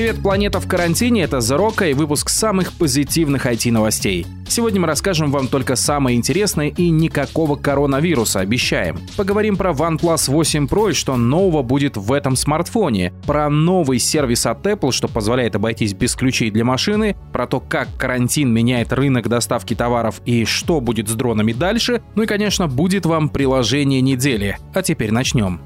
Привет, планета в карантине, это Зарока и выпуск самых позитивных IT-новостей. Сегодня мы расскажем вам только самое интересное и никакого коронавируса, обещаем. Поговорим про OnePlus 8 Pro и что нового будет в этом смартфоне, про новый сервис от Apple, что позволяет обойтись без ключей для машины, про то, как карантин меняет рынок доставки товаров и что будет с дронами дальше, ну и, конечно, будет вам приложение недели. А теперь начнем.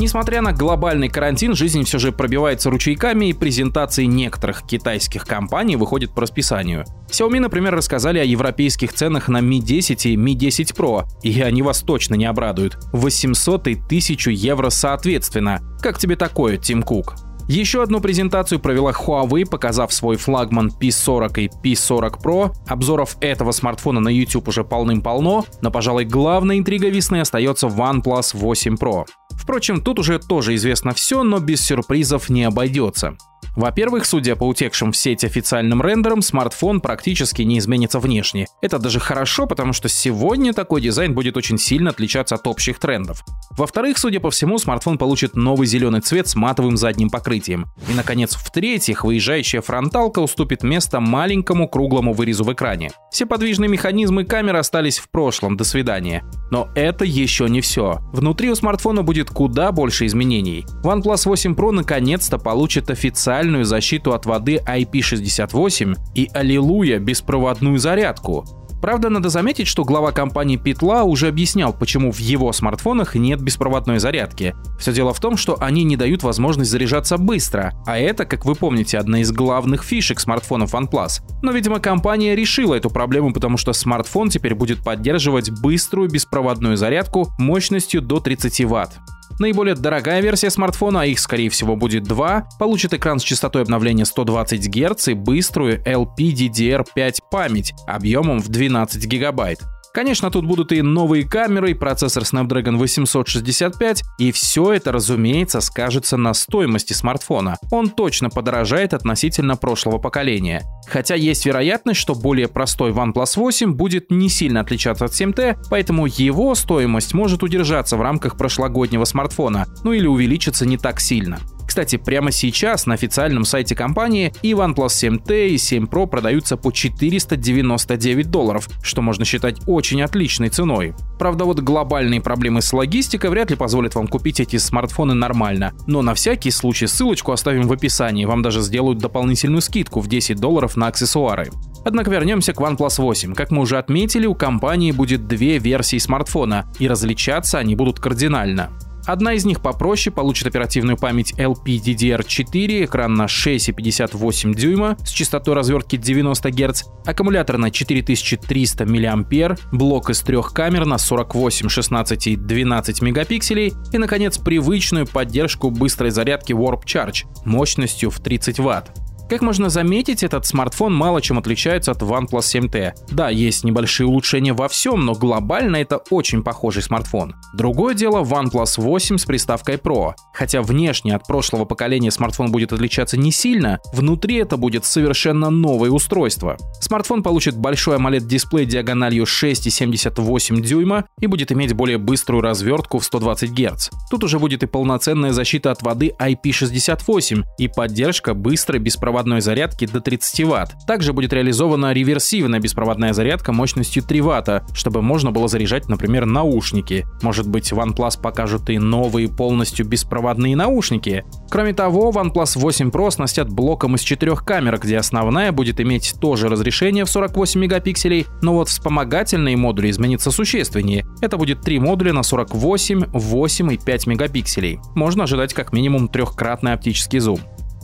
Несмотря на глобальный карантин, жизнь все же пробивается ручейками, и презентации некоторых китайских компаний выходят по расписанию. Xiaomi, например, рассказали о европейских ценах на Mi 10 и Mi 10 Pro, и они вас точно не обрадуют. 800 и 1000 евро соответственно. Как тебе такое, Тим Кук? Еще одну презентацию провела Huawei, показав свой флагман P40 и P40 Pro. Обзоров этого смартфона на YouTube уже полным-полно, но, пожалуй, главная интрига весны остается OnePlus 8 Pro. Впрочем, тут уже тоже известно все, но без сюрпризов не обойдется. Во-первых, судя по утекшим в сеть официальным рендерам, смартфон практически не изменится внешне. Это даже хорошо, потому что сегодня такой дизайн будет очень сильно отличаться от общих трендов. Во-вторых, судя по всему, смартфон получит новый зеленый цвет с матовым задним покрытием. И, наконец, в-третьих, выезжающая фронталка уступит место маленькому круглому вырезу в экране. Все подвижные механизмы камеры остались в прошлом, до свидания. Но это еще не все. Внутри у смартфона будет куда больше изменений. OnePlus 8 Pro наконец-то получит официальную защиту от воды IP68 и, аллилуйя, беспроводную зарядку. Правда, надо заметить, что глава компании Питла уже объяснял, почему в его смартфонах нет беспроводной зарядки. Все дело в том, что они не дают возможность заряжаться быстро, а это, как вы помните, одна из главных фишек смартфонов OnePlus. Но, видимо, компания решила эту проблему, потому что смартфон теперь будет поддерживать быструю беспроводную зарядку мощностью до 30 Вт. Наиболее дорогая версия смартфона, а их скорее всего будет два, получит экран с частотой обновления 120 Гц и быструю LPDDR5 память объемом в 12 гигабайт. Конечно, тут будут и новые камеры, и процессор Snapdragon 865, и все это, разумеется, скажется на стоимости смартфона. Он точно подорожает относительно прошлого поколения. Хотя есть вероятность, что более простой OnePlus 8 будет не сильно отличаться от 7T, поэтому его стоимость может удержаться в рамках прошлогоднего смартфона, ну или увеличиться не так сильно. Кстати, прямо сейчас на официальном сайте компании и OnePlus 7T, и 7 Pro продаются по 499 долларов, что можно считать очень отличной ценой. Правда, вот глобальные проблемы с логистикой вряд ли позволят вам купить эти смартфоны нормально. Но на всякий случай ссылочку оставим в описании, вам даже сделают дополнительную скидку в 10 долларов на аксессуары. Однако вернемся к OnePlus 8. Как мы уже отметили, у компании будет две версии смартфона, и различаться они будут кардинально. Одна из них попроще, получит оперативную память LPDDR4, экран на 6,58 дюйма с частотой развертки 90 Гц, аккумулятор на 4300 мАh, блок из трех камер на 48, 16 и 12 мегапикселей и, наконец, привычную поддержку быстрой зарядки Warp Charge мощностью в 30 Вт. Как можно заметить, этот смартфон мало чем отличается от OnePlus 7T. Да, есть небольшие улучшения во всем, но глобально это очень похожий смартфон. Другое дело OnePlus 8 с приставкой Pro. Хотя внешне от прошлого поколения смартфон будет отличаться не сильно, внутри это будет совершенно новое устройство. Смартфон получит большой AMOLED-дисплей диагональю 6,78 дюйма и будет иметь более быструю развертку в 120 Гц. Тут уже будет и полноценная защита от воды IP68 и поддержка быстрой беспроводной беспроводной зарядки до 30 Вт. Также будет реализована реверсивная беспроводная зарядка мощностью 3 Вт, чтобы можно было заряжать, например, наушники. Может быть, OnePlus покажут и новые полностью беспроводные наушники. Кроме того, OnePlus 8 Pro оснастят блоком из четырех камер, где основная будет иметь тоже разрешение в 48 мегапикселей, но вот вспомогательные модули изменятся существеннее. Это будет три модуля на 48, 8 и 5 мегапикселей. Можно ожидать как минимум трехкратный оптический зум.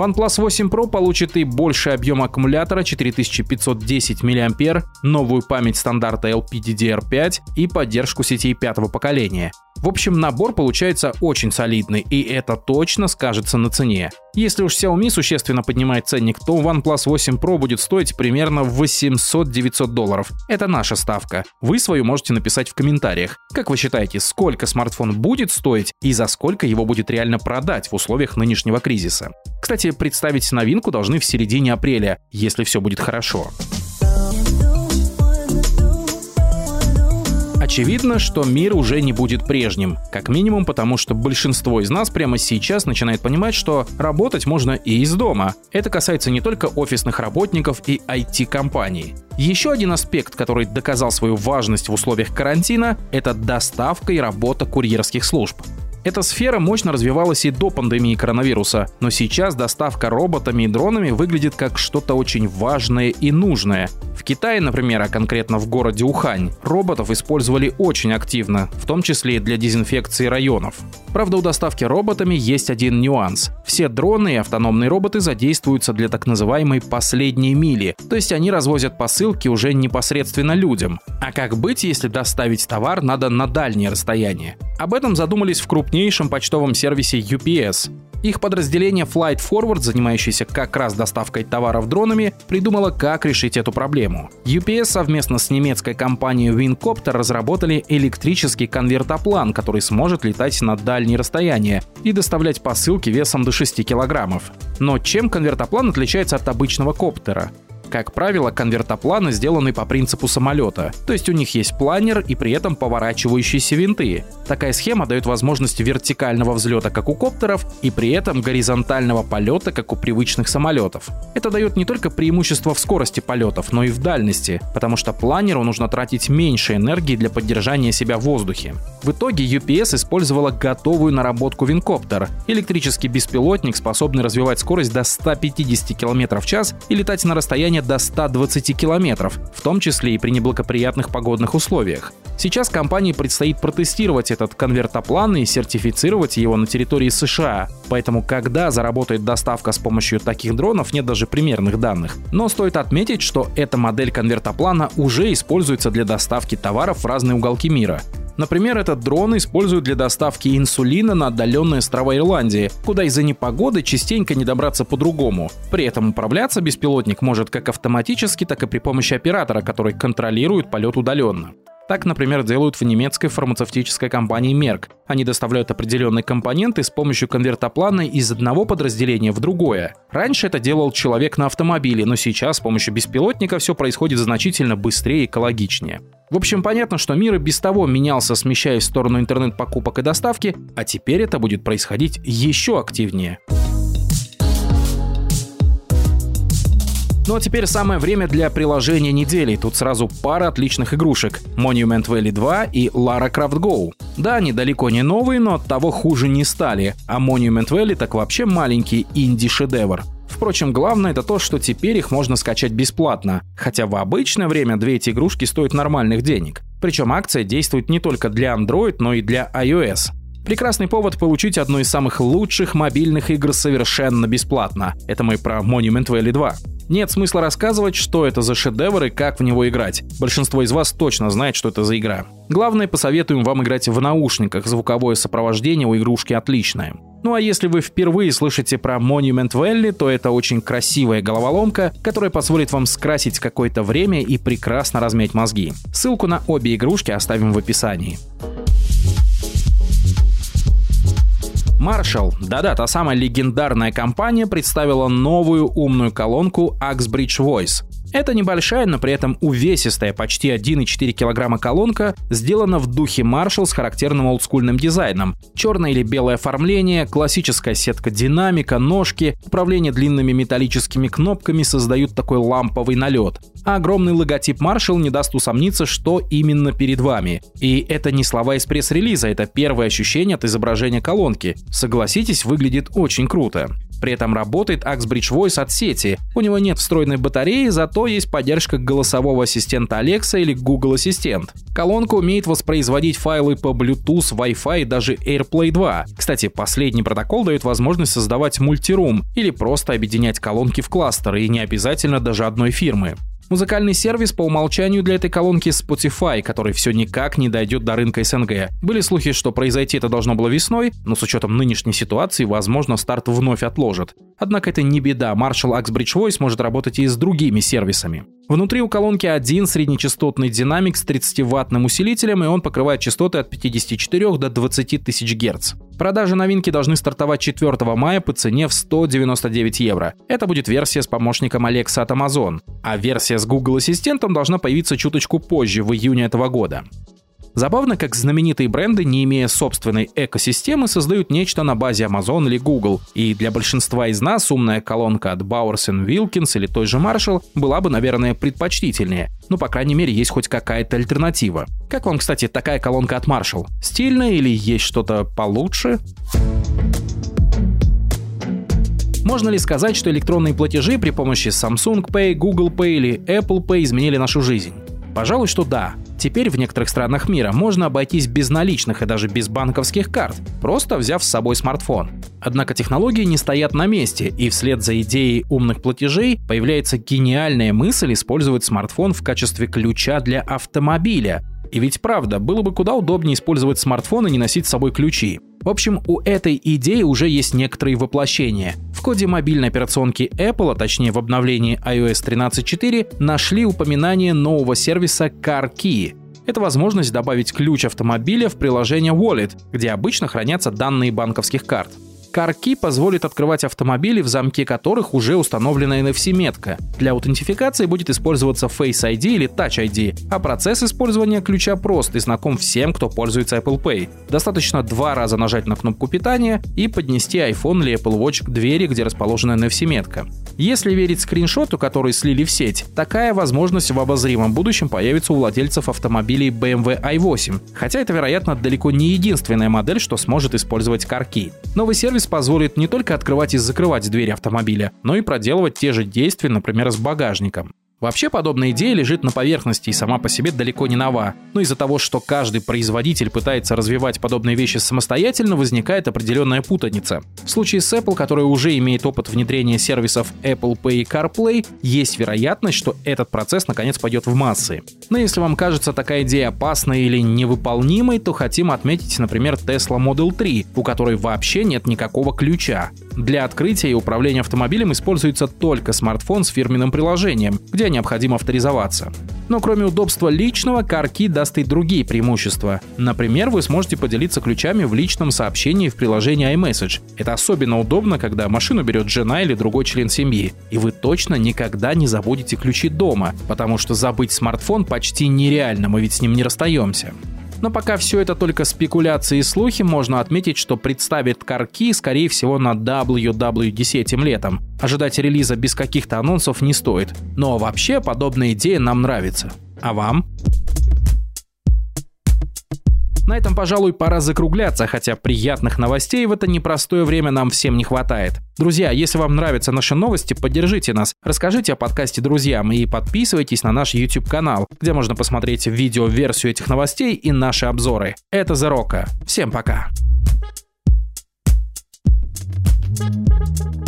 OnePlus 8 Pro получит и больший объем аккумулятора 4510 мАh, новую память стандарта LPDDR5 и поддержку сетей пятого поколения. В общем, набор получается очень солидный, и это точно скажется на цене. Если уж Xiaomi существенно поднимает ценник, то OnePlus 8 Pro будет стоить примерно 800-900 долларов. Это наша ставка. Вы свою можете написать в комментариях. Как вы считаете, сколько смартфон будет стоить и за сколько его будет реально продать в условиях нынешнего кризиса? Кстати, представить новинку должны в середине апреля, если все будет хорошо. Очевидно, что мир уже не будет прежним. Как минимум потому, что большинство из нас прямо сейчас начинает понимать, что работать можно и из дома. Это касается не только офисных работников и IT-компаний. Еще один аспект, который доказал свою важность в условиях карантина, это доставка и работа курьерских служб. Эта сфера мощно развивалась и до пандемии коронавируса, но сейчас доставка роботами и дронами выглядит как что-то очень важное и нужное. В Китае, например, а конкретно в городе Ухань, роботов использовали очень активно, в том числе и для дезинфекции районов. Правда, у доставки роботами есть один нюанс. Все дроны и автономные роботы задействуются для так называемой последней мили, то есть они развозят посылки уже непосредственно людям. А как быть, если доставить товар надо на дальнее расстояние? Об этом задумались в крупнейшем почтовом сервисе UPS. Их подразделение Flight Forward, занимающееся как раз доставкой товаров дронами, придумало, как решить эту проблему. UPS совместно с немецкой компанией Wincopter разработали электрический конвертоплан, который сможет летать на дальние расстояния и доставлять посылки весом до 6 килограммов. Но чем конвертоплан отличается от обычного коптера? Как правило, конвертопланы сделаны по принципу самолета, то есть у них есть планер и при этом поворачивающиеся винты. Такая схема дает возможность вертикального взлета, как у коптеров, и при этом горизонтального полета, как у привычных самолетов. Это дает не только преимущество в скорости полетов, но и в дальности, потому что планеру нужно тратить меньше энергии для поддержания себя в воздухе. В итоге UPS использовала готовую наработку винкоптер, электрический беспилотник, способный развивать скорость до 150 км в час и летать на расстояние расстояние до 120 километров, в том числе и при неблагоприятных погодных условиях. Сейчас компании предстоит протестировать этот конвертоплан и сертифицировать его на территории США. Поэтому, когда заработает доставка с помощью таких дронов, нет даже примерных данных. Но стоит отметить, что эта модель конвертоплана уже используется для доставки товаров в разные уголки мира. Например, этот дрон используют для доставки инсулина на отдаленные острова Ирландии, куда из-за непогоды частенько не добраться по-другому. При этом управляться беспилотник может как автоматически, так и при помощи оператора, который контролирует полет удаленно. Так, например, делают в немецкой фармацевтической компании Merck. Они доставляют определенные компоненты с помощью конвертоплана из одного подразделения в другое. Раньше это делал человек на автомобиле, но сейчас с помощью беспилотника все происходит значительно быстрее и экологичнее. В общем, понятно, что мир и без того менялся, смещаясь в сторону интернет-покупок и доставки, а теперь это будет происходить еще активнее. Ну а теперь самое время для приложения недели. Тут сразу пара отличных игрушек. Monument Valley 2 и Lara Croft Go. Да, они далеко не новые, но от того хуже не стали. А Monument Valley так вообще маленький инди-шедевр. Впрочем, главное это то, что теперь их можно скачать бесплатно, хотя в обычное время две эти игрушки стоят нормальных денег. Причем акция действует не только для Android, но и для iOS. Прекрасный повод получить одну из самых лучших мобильных игр совершенно бесплатно. Это мы про Monument Valley 2. Нет смысла рассказывать, что это за шедевр и как в него играть. Большинство из вас точно знает, что это за игра. Главное, посоветуем вам играть в наушниках, звуковое сопровождение у игрушки отличное. Ну а если вы впервые слышите про Monument Valley, то это очень красивая головоломка, которая позволит вам скрасить какое-то время и прекрасно размять мозги. Ссылку на обе игрушки оставим в описании. Marshall, да-да, та самая легендарная компания представила новую умную колонку Axbridge Voice. Это небольшая, но при этом увесистая, почти 1,4 килограмма колонка, сделана в духе Marshall с характерным олдскульным дизайном. Черное или белое оформление, классическая сетка динамика, ножки, управление длинными металлическими кнопками создают такой ламповый налет. А огромный логотип Marshall не даст усомниться, что именно перед вами. И это не слова из пресс-релиза, это первое ощущение от изображения колонки. Согласитесь, выглядит очень круто. При этом работает Axbridge Voice от сети. У него нет встроенной батареи, зато есть поддержка голосового ассистента Alexa или Google Ассистент. Колонка умеет воспроизводить файлы по Bluetooth, Wi-Fi и даже AirPlay 2. Кстати, последний протокол дает возможность создавать мультирум или просто объединять колонки в кластеры и не обязательно даже одной фирмы. Музыкальный сервис по умолчанию для этой колонки Spotify, который все никак не дойдет до рынка СНГ. Были слухи, что произойти это должно было весной, но с учетом нынешней ситуации, возможно, старт вновь отложат. Однако это не беда, Marshall Axbridge Voice может работать и с другими сервисами. Внутри у колонки один среднечастотный динамик с 30-ваттным усилителем, и он покрывает частоты от 54 до 20 тысяч Гц. Продажи новинки должны стартовать 4 мая по цене в 199 евро. Это будет версия с помощником Alexa от Amazon. А версия с Google Ассистентом должна появиться чуточку позже, в июне этого года. Забавно, как знаменитые бренды, не имея собственной экосистемы, создают нечто на базе Amazon или Google. И для большинства из нас умная колонка от Bowers Wilkins или той же Marshall была бы, наверное, предпочтительнее. Ну, по крайней мере, есть хоть какая-то альтернатива. Как вам, кстати, такая колонка от Marshall? Стильная или есть что-то получше? Можно ли сказать, что электронные платежи при помощи Samsung Pay, Google Pay или Apple Pay изменили нашу жизнь? Пожалуй, что да. Теперь в некоторых странах мира можно обойтись без наличных и даже без банковских карт, просто взяв с собой смартфон. Однако технологии не стоят на месте, и вслед за идеей умных платежей появляется гениальная мысль использовать смартфон в качестве ключа для автомобиля. И ведь правда, было бы куда удобнее использовать смартфон и не носить с собой ключи. В общем, у этой идеи уже есть некоторые воплощения. В коде мобильной операционки Apple, а точнее в обновлении iOS 13.4, нашли упоминание нового сервиса CarKey. Это возможность добавить ключ автомобиля в приложение Wallet, где обычно хранятся данные банковских карт. CarKey позволит открывать автомобили, в замке которых уже установлена NFC-метка. Для аутентификации будет использоваться Face ID или Touch ID, а процесс использования ключа прост и знаком всем, кто пользуется Apple Pay. Достаточно два раза нажать на кнопку питания и поднести iPhone или Apple Watch к двери, где расположена NFC-метка. Если верить скриншоту, который слили в сеть, такая возможность в обозримом будущем появится у владельцев автомобилей BMW i8, хотя это, вероятно, далеко не единственная модель, что сможет использовать CarKey. Новый сервис позволит не только открывать и закрывать двери автомобиля, но и проделывать те же действия, например, с багажником. Вообще подобная идея лежит на поверхности и сама по себе далеко не нова. Но из-за того, что каждый производитель пытается развивать подобные вещи самостоятельно, возникает определенная путаница. В случае с Apple, которая уже имеет опыт внедрения сервисов Apple Pay и CarPlay, есть вероятность, что этот процесс наконец пойдет в массы. Но если вам кажется такая идея опасной или невыполнимой, то хотим отметить, например, Tesla Model 3, у которой вообще нет никакого ключа. Для открытия и управления автомобилем используется только смартфон с фирменным приложением, где необходимо авторизоваться. Но кроме удобства личного, CarKey даст и другие преимущества. Например, вы сможете поделиться ключами в личном сообщении в приложении iMessage. Это особенно удобно, когда машину берет жена или другой член семьи. И вы точно никогда не забудете ключи дома, потому что забыть смартфон почти нереально, мы ведь с ним не расстаемся. Но пока все это только спекуляции и слухи, можно отметить, что представит Карки, скорее всего, на WWDC этим летом. Ожидать релиза без каких-то анонсов не стоит. Но вообще подобная идея нам нравится. А вам? На этом, пожалуй, пора закругляться, хотя приятных новостей в это непростое время нам всем не хватает. Друзья, если вам нравятся наши новости, поддержите нас, расскажите о подкасте друзьям и подписывайтесь на наш YouTube-канал, где можно посмотреть видео-версию этих новостей и наши обзоры. Это Зарока. Всем пока! Thank you.